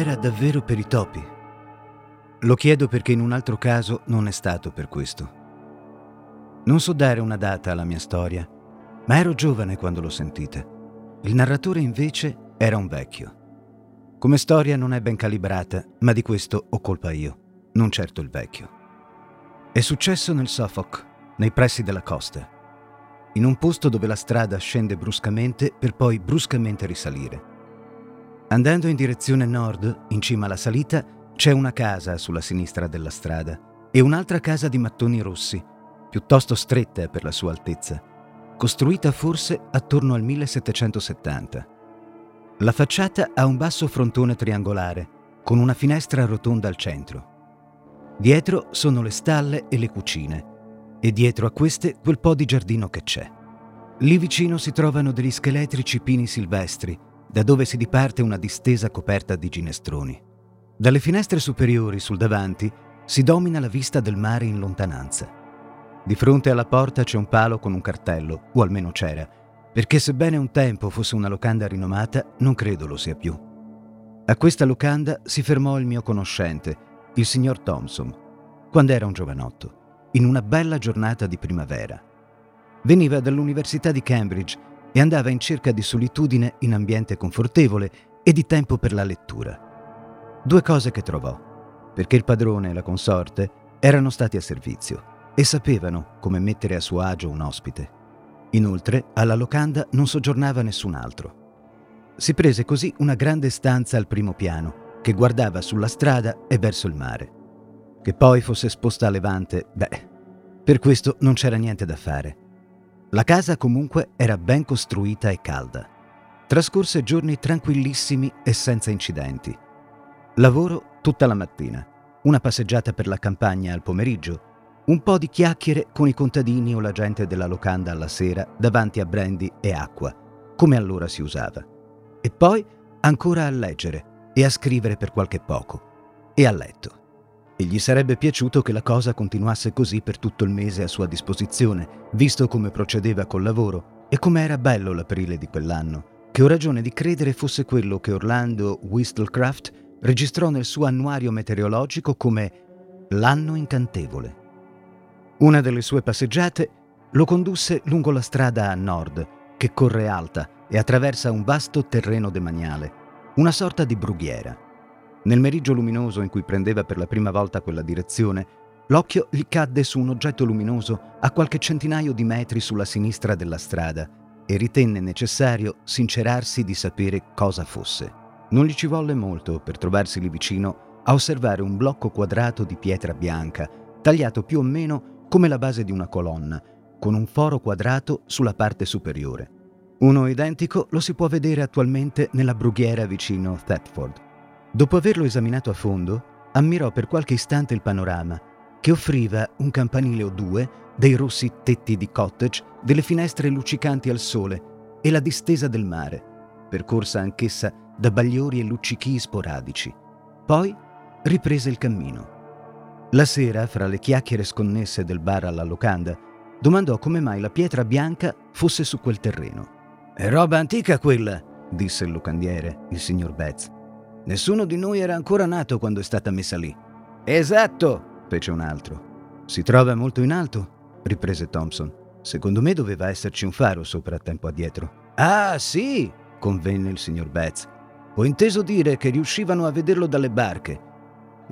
Era davvero per i topi? Lo chiedo perché in un altro caso non è stato per questo. Non so dare una data alla mia storia, ma ero giovane quando l'ho sentita. Il narratore invece era un vecchio. Come storia non è ben calibrata, ma di questo ho colpa io, non certo il vecchio. È successo nel Suffolk, nei pressi della costa, in un posto dove la strada scende bruscamente per poi bruscamente risalire. Andando in direzione nord, in cima alla salita, c'è una casa sulla sinistra della strada e un'altra casa di mattoni rossi, piuttosto stretta per la sua altezza, costruita forse attorno al 1770. La facciata ha un basso frontone triangolare, con una finestra rotonda al centro. Dietro sono le stalle e le cucine, e dietro a queste quel po' di giardino che c'è. Lì vicino si trovano degli scheletrici pini silvestri, da dove si diparte una distesa coperta di ginestroni. Dalle finestre superiori sul davanti si domina la vista del mare in lontananza. Di fronte alla porta c'è un palo con un cartello, o almeno c'era, perché sebbene un tempo fosse una locanda rinomata, non credo lo sia più. A questa locanda si fermò il mio conoscente, il signor Thompson, quando era un giovanotto, in una bella giornata di primavera. Veniva dall'Università di Cambridge e andava in cerca di solitudine in ambiente confortevole e di tempo per la lettura. Due cose che trovò, perché il padrone e la consorte erano stati a servizio e sapevano come mettere a suo agio un ospite. Inoltre, alla locanda non soggiornava nessun altro. Si prese così una grande stanza al primo piano, che guardava sulla strada e verso il mare. Che poi fosse esposta a levante, beh, per questo non c'era niente da fare. La casa comunque era ben costruita e calda. Trascorse giorni tranquillissimi e senza incidenti. Lavoro tutta la mattina, una passeggiata per la campagna al pomeriggio, un po' di chiacchiere con i contadini o la gente della locanda alla sera davanti a brandy e acqua, come allora si usava. E poi ancora a leggere e a scrivere per qualche poco. E a letto. E gli sarebbe piaciuto che la cosa continuasse così per tutto il mese a sua disposizione, visto come procedeva col lavoro e come era bello l'aprile di quell'anno, che ho ragione di credere fosse quello che Orlando Whistlecraft registrò nel suo annuario meteorologico come l'anno incantevole. Una delle sue passeggiate lo condusse lungo la strada a nord, che corre alta e attraversa un vasto terreno demaniale, una sorta di brughiera. Nel meriggio luminoso in cui prendeva per la prima volta quella direzione, l'occhio gli cadde su un oggetto luminoso a qualche centinaio di metri sulla sinistra della strada e ritenne necessario sincerarsi di sapere cosa fosse. Non gli ci volle molto per trovarsi lì vicino a osservare un blocco quadrato di pietra bianca, tagliato più o meno come la base di una colonna, con un foro quadrato sulla parte superiore. Uno identico lo si può vedere attualmente nella brughiera vicino Thetford. Dopo averlo esaminato a fondo, ammirò per qualche istante il panorama, che offriva un campanile o due, dei rossi tetti di cottage, delle finestre luccicanti al sole e la distesa del mare, percorsa anch'essa da bagliori e luccichii sporadici. Poi riprese il cammino. La sera, fra le chiacchiere sconnesse del bar alla locanda, domandò come mai la pietra bianca fosse su quel terreno. È roba antica quella, disse il locandiere, il signor Betz. Nessuno di noi era ancora nato quando è stata messa lì. Esatto, fece un altro. Si trova molto in alto, riprese Thompson. Secondo me doveva esserci un faro sopra tempo addietro. Ah, sì, convenne il signor Betz. Ho inteso dire che riuscivano a vederlo dalle barche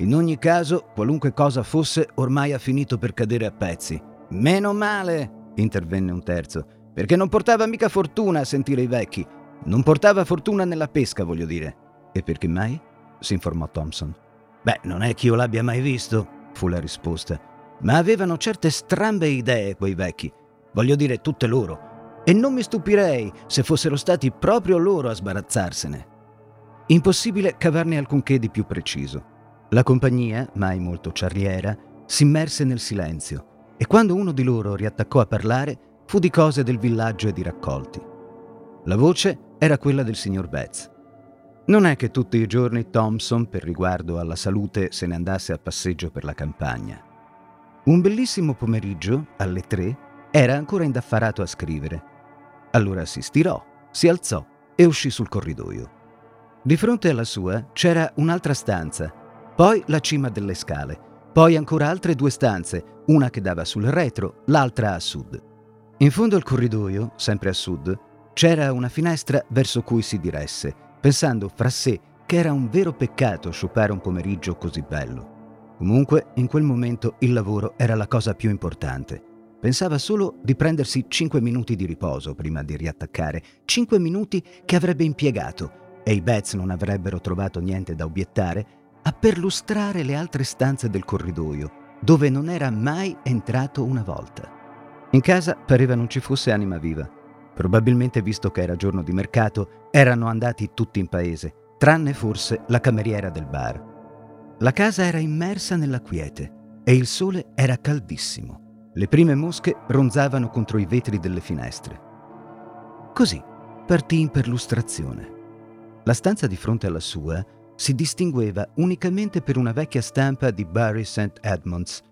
in ogni caso, qualunque cosa fosse, ormai ha finito per cadere a pezzi. Meno male, intervenne un terzo, perché non portava mica fortuna a sentire i vecchi. Non portava fortuna nella pesca, voglio dire. E perché mai? si informò Thompson. Beh, non è che io l'abbia mai visto, fu la risposta. Ma avevano certe strambe idee quei vecchi. Voglio dire, tutte loro. E non mi stupirei se fossero stati proprio loro a sbarazzarsene. Impossibile cavarne alcunché di più preciso. La compagnia, mai molto ciarriera, si immerse nel silenzio e quando uno di loro riattaccò a parlare fu di cose del villaggio e di raccolti. La voce era quella del signor Betz. Non è che tutti i giorni Thompson, per riguardo alla salute, se ne andasse a passeggio per la campagna. Un bellissimo pomeriggio, alle tre, era ancora indaffarato a scrivere. Allora si stirò, si alzò e uscì sul corridoio. Di fronte alla sua c'era un'altra stanza, poi la cima delle scale, poi ancora altre due stanze, una che dava sul retro, l'altra a sud. In fondo al corridoio, sempre a sud, c'era una finestra verso cui si diresse, pensando fra sé che era un vero peccato sciupare un pomeriggio così bello. Comunque, in quel momento il lavoro era la cosa più importante. Pensava solo di prendersi cinque minuti di riposo prima di riattaccare, cinque minuti che avrebbe impiegato, e i Betts non avrebbero trovato niente da obiettare, a perlustrare le altre stanze del corridoio, dove non era mai entrato una volta. In casa pareva non ci fosse anima viva. Probabilmente, visto che era giorno di mercato, erano andati tutti in paese, tranne forse la cameriera del bar. La casa era immersa nella quiete e il sole era caldissimo. Le prime mosche ronzavano contro i vetri delle finestre. Così partì in perlustrazione. La stanza di fronte alla sua si distingueva unicamente per una vecchia stampa di Barry St. Edmunds.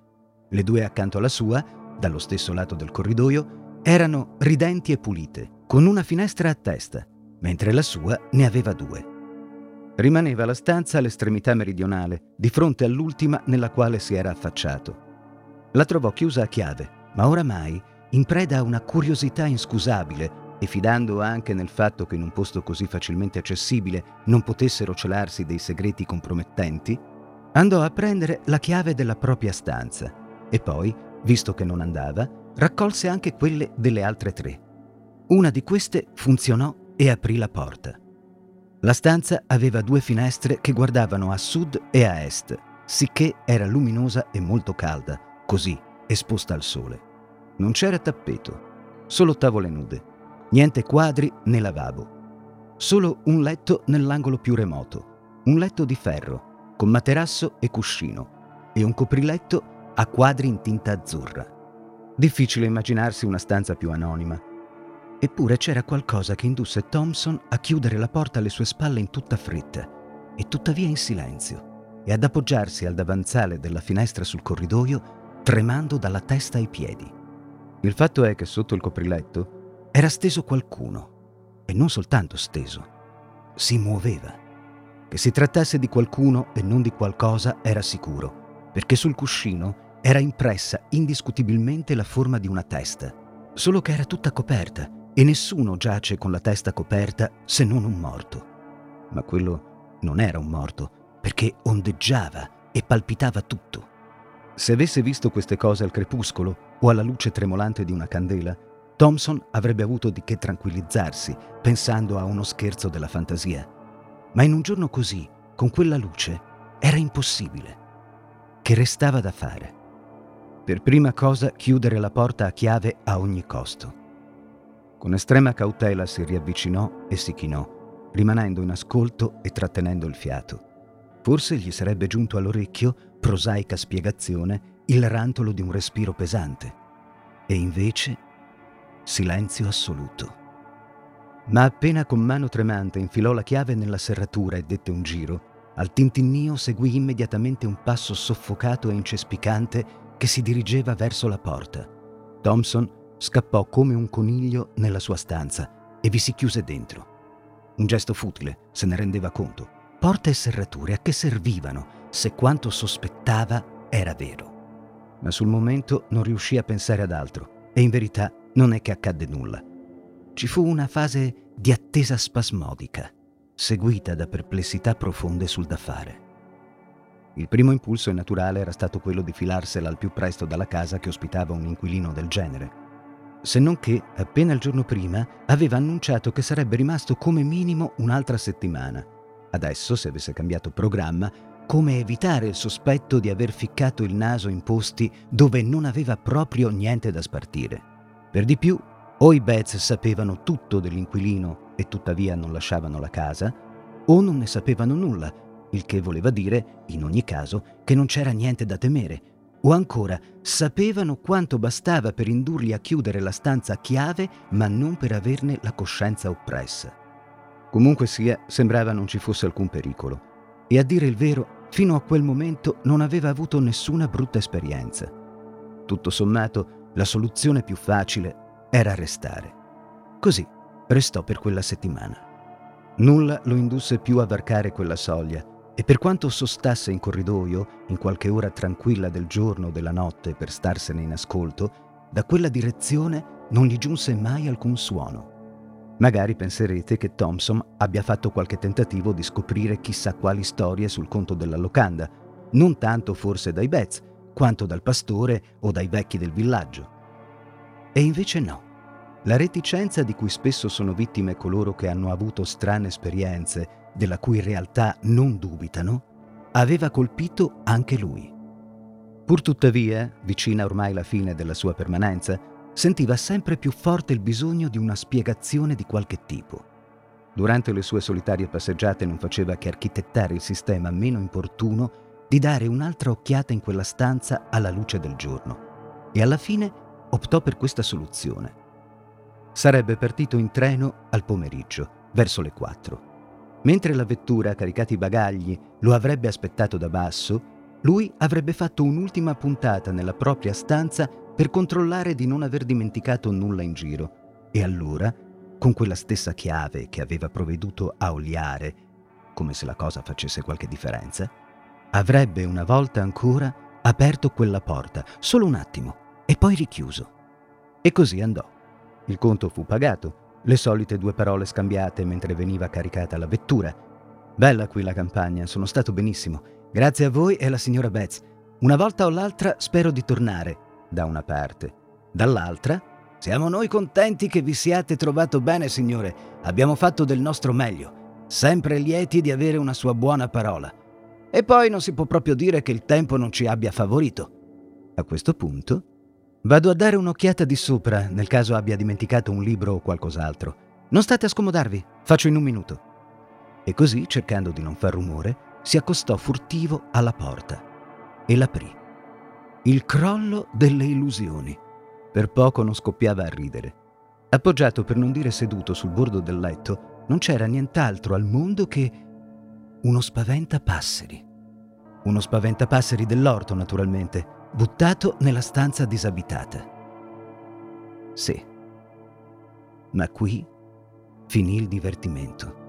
Le due accanto alla sua, dallo stesso lato del corridoio, erano ridenti e pulite, con una finestra a testa, mentre la sua ne aveva due. Rimaneva la stanza all'estremità meridionale, di fronte all'ultima nella quale si era affacciato. La trovò chiusa a chiave, ma oramai, in preda a una curiosità inscusabile e fidando anche nel fatto che in un posto così facilmente accessibile non potessero celarsi dei segreti compromettenti, andò a prendere la chiave della propria stanza e poi, visto che non andava, raccolse anche quelle delle altre tre. Una di queste funzionò e aprì la porta. La stanza aveva due finestre che guardavano a sud e a est, sicché era luminosa e molto calda, così esposta al sole. Non c'era tappeto, solo tavole nude, niente quadri né lavabo. Solo un letto nell'angolo più remoto, un letto di ferro, con materasso e cuscino, e un copriletto a quadri in tinta azzurra. Difficile immaginarsi una stanza più anonima. Eppure c'era qualcosa che indusse Thompson a chiudere la porta alle sue spalle in tutta fretta, e tuttavia in silenzio, e ad appoggiarsi al davanzale della finestra sul corridoio, tremando dalla testa ai piedi. Il fatto è che sotto il copriletto era steso qualcuno, e non soltanto steso, si muoveva. Che si trattasse di qualcuno e non di qualcosa era sicuro, perché sul cuscino era impressa indiscutibilmente la forma di una testa, solo che era tutta coperta e nessuno giace con la testa coperta se non un morto. Ma quello non era un morto, perché ondeggiava e palpitava tutto. Se avesse visto queste cose al crepuscolo o alla luce tremolante di una candela, Thompson avrebbe avuto di che tranquillizzarsi pensando a uno scherzo della fantasia. Ma in un giorno così, con quella luce, era impossibile. Che restava da fare? Per prima cosa chiudere la porta a chiave a ogni costo. Con estrema cautela si riavvicinò e si chinò, rimanendo in ascolto e trattenendo il fiato. Forse gli sarebbe giunto all'orecchio, prosaica spiegazione, il rantolo di un respiro pesante. E invece silenzio assoluto. Ma appena con mano tremante infilò la chiave nella serratura e dette un giro, al tintinnio seguì immediatamente un passo soffocato e incespicante che si dirigeva verso la porta. Thompson scappò come un coniglio nella sua stanza e vi si chiuse dentro. Un gesto futile, se ne rendeva conto. Porte e serrature a che servivano se quanto sospettava era vero? Ma sul momento non riuscì a pensare ad altro e in verità non è che accadde nulla. Ci fu una fase di attesa spasmodica, seguita da perplessità profonde sul da fare. Il primo impulso naturale era stato quello di filarsela al più presto dalla casa che ospitava un inquilino del genere. Se non che, appena il giorno prima, aveva annunciato che sarebbe rimasto come minimo un'altra settimana. Adesso, se avesse cambiato programma, come evitare il sospetto di aver ficcato il naso in posti dove non aveva proprio niente da spartire. Per di più, o i Betts sapevano tutto dell'inquilino e tuttavia non lasciavano la casa, o non ne sapevano nulla il che voleva dire, in ogni caso, che non c'era niente da temere, o ancora sapevano quanto bastava per indurli a chiudere la stanza a chiave, ma non per averne la coscienza oppressa. Comunque sia, sembrava non ci fosse alcun pericolo. E a dire il vero, fino a quel momento non aveva avuto nessuna brutta esperienza. Tutto sommato, la soluzione più facile era restare. Così restò per quella settimana. Nulla lo indusse più a varcare quella soglia e per quanto sostasse in corridoio, in qualche ora tranquilla del giorno o della notte per starsene in ascolto, da quella direzione non gli giunse mai alcun suono. Magari penserete che Thompson abbia fatto qualche tentativo di scoprire chissà quali storie sul conto della locanda, non tanto forse dai Betz, quanto dal pastore o dai vecchi del villaggio. E invece no. La reticenza di cui spesso sono vittime coloro che hanno avuto strane esperienze, della cui realtà non dubitano, aveva colpito anche lui. Purtuttavia, vicina ormai alla fine della sua permanenza, sentiva sempre più forte il bisogno di una spiegazione di qualche tipo. Durante le sue solitarie passeggiate non faceva che architettare il sistema meno importuno di dare un'altra occhiata in quella stanza alla luce del giorno e alla fine optò per questa soluzione. Sarebbe partito in treno al pomeriggio, verso le 4. Mentre la vettura, caricata i bagagli, lo avrebbe aspettato da basso, lui avrebbe fatto un'ultima puntata nella propria stanza per controllare di non aver dimenticato nulla in giro. E allora, con quella stessa chiave che aveva provveduto a oliare, come se la cosa facesse qualche differenza, avrebbe una volta ancora aperto quella porta, solo un attimo, e poi richiuso. E così andò. Il conto fu pagato le solite due parole scambiate mentre veniva caricata la vettura. Bella qui la campagna, sono stato benissimo. Grazie a voi e alla signora Betz. Una volta o l'altra spero di tornare, da una parte. Dall'altra, siamo noi contenti che vi siate trovato bene, signore. Abbiamo fatto del nostro meglio. Sempre lieti di avere una sua buona parola. E poi non si può proprio dire che il tempo non ci abbia favorito. A questo punto Vado a dare un'occhiata di sopra nel caso abbia dimenticato un libro o qualcos'altro. Non state a scomodarvi, faccio in un minuto. E così, cercando di non far rumore, si accostò furtivo alla porta e l'aprì. Il crollo delle illusioni. Per poco non scoppiava a ridere. Appoggiato per non dire seduto sul bordo del letto, non c'era nient'altro al mondo che uno spaventapasseri. Uno spaventapasseri dell'orto, naturalmente, buttato nella stanza disabitata. Sì, ma qui finì il divertimento.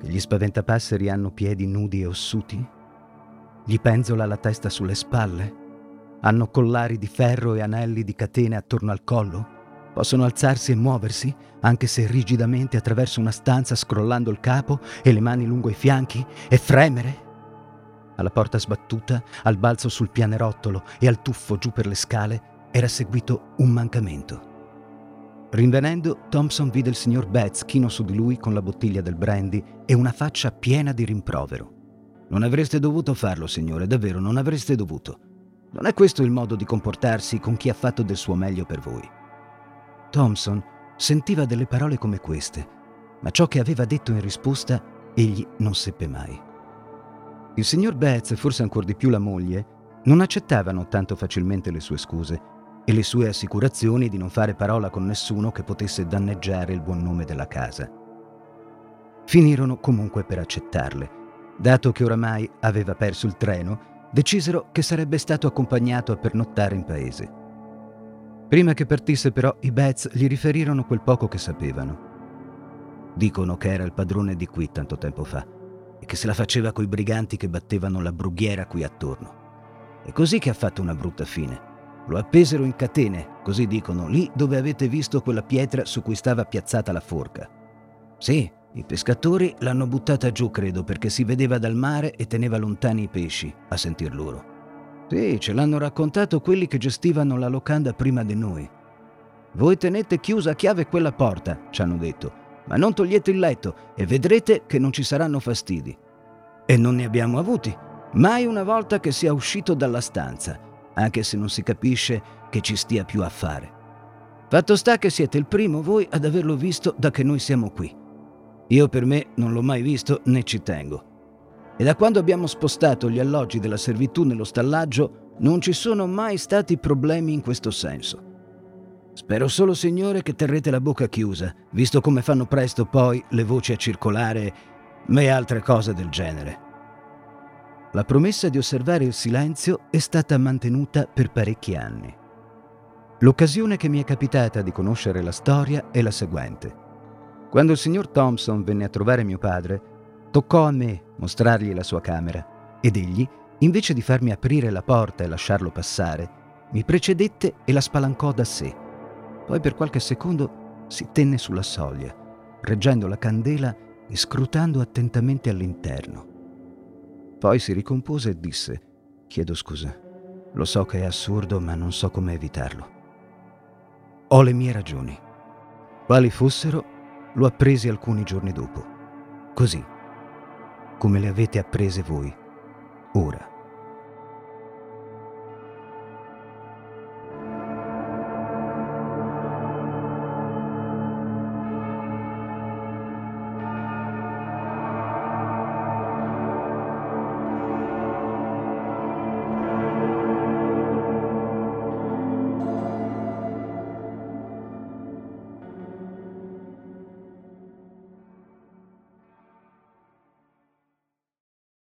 Che gli spaventapasseri hanno piedi nudi e ossuti? Gli penzola la testa sulle spalle? Hanno collari di ferro e anelli di catene attorno al collo? Possono alzarsi e muoversi, anche se rigidamente attraverso una stanza scrollando il capo e le mani lungo i fianchi, e fremere? Alla porta sbattuta, al balzo sul pianerottolo e al tuffo giù per le scale era seguito un mancamento. Rinvenendo, Thompson vide il signor Betts chino su di lui con la bottiglia del brandy e una faccia piena di rimprovero. Non avreste dovuto farlo, signore, davvero non avreste dovuto. Non è questo il modo di comportarsi con chi ha fatto del suo meglio per voi. Thompson sentiva delle parole come queste, ma ciò che aveva detto in risposta egli non seppe mai. Il signor Betz e forse ancora di più la moglie non accettavano tanto facilmente le sue scuse e le sue assicurazioni di non fare parola con nessuno che potesse danneggiare il buon nome della casa. Finirono comunque per accettarle. Dato che oramai aveva perso il treno, decisero che sarebbe stato accompagnato a pernottare in paese. Prima che partisse però i Betz gli riferirono quel poco che sapevano. Dicono che era il padrone di qui tanto tempo fa e che se la faceva coi briganti che battevano la brughiera qui attorno. È così che ha fatto una brutta fine. Lo appesero in catene, così dicono, lì dove avete visto quella pietra su cui stava piazzata la forca. Sì, i pescatori l'hanno buttata giù, credo, perché si vedeva dal mare e teneva lontani i pesci, a sentir loro. Sì, ce l'hanno raccontato quelli che gestivano la locanda prima di noi. Voi tenete chiusa a chiave quella porta, ci hanno detto, ma non togliete il letto e vedrete che non ci saranno fastidi. E non ne abbiamo avuti, mai una volta che sia uscito dalla stanza, anche se non si capisce che ci stia più a fare. Fatto sta che siete il primo voi ad averlo visto da che noi siamo qui. Io per me non l'ho mai visto né ci tengo. E da quando abbiamo spostato gli alloggi della servitù nello stallaggio non ci sono mai stati problemi in questo senso. Spero solo, Signore, che terrete la bocca chiusa, visto come fanno presto poi le voci a circolare e altre cose del genere. La promessa di osservare il silenzio è stata mantenuta per parecchi anni. L'occasione che mi è capitata di conoscere la storia è la seguente. Quando il signor Thompson venne a trovare mio padre, toccò a me mostrargli la sua camera ed egli, invece di farmi aprire la porta e lasciarlo passare, mi precedette e la spalancò da sé. Poi per qualche secondo si tenne sulla soglia, reggendo la candela e scrutando attentamente all'interno. Poi si ricompose e disse, chiedo scusa, lo so che è assurdo ma non so come evitarlo. Ho le mie ragioni. Quali fossero, lo appresi alcuni giorni dopo. Così, come le avete apprese voi, ora.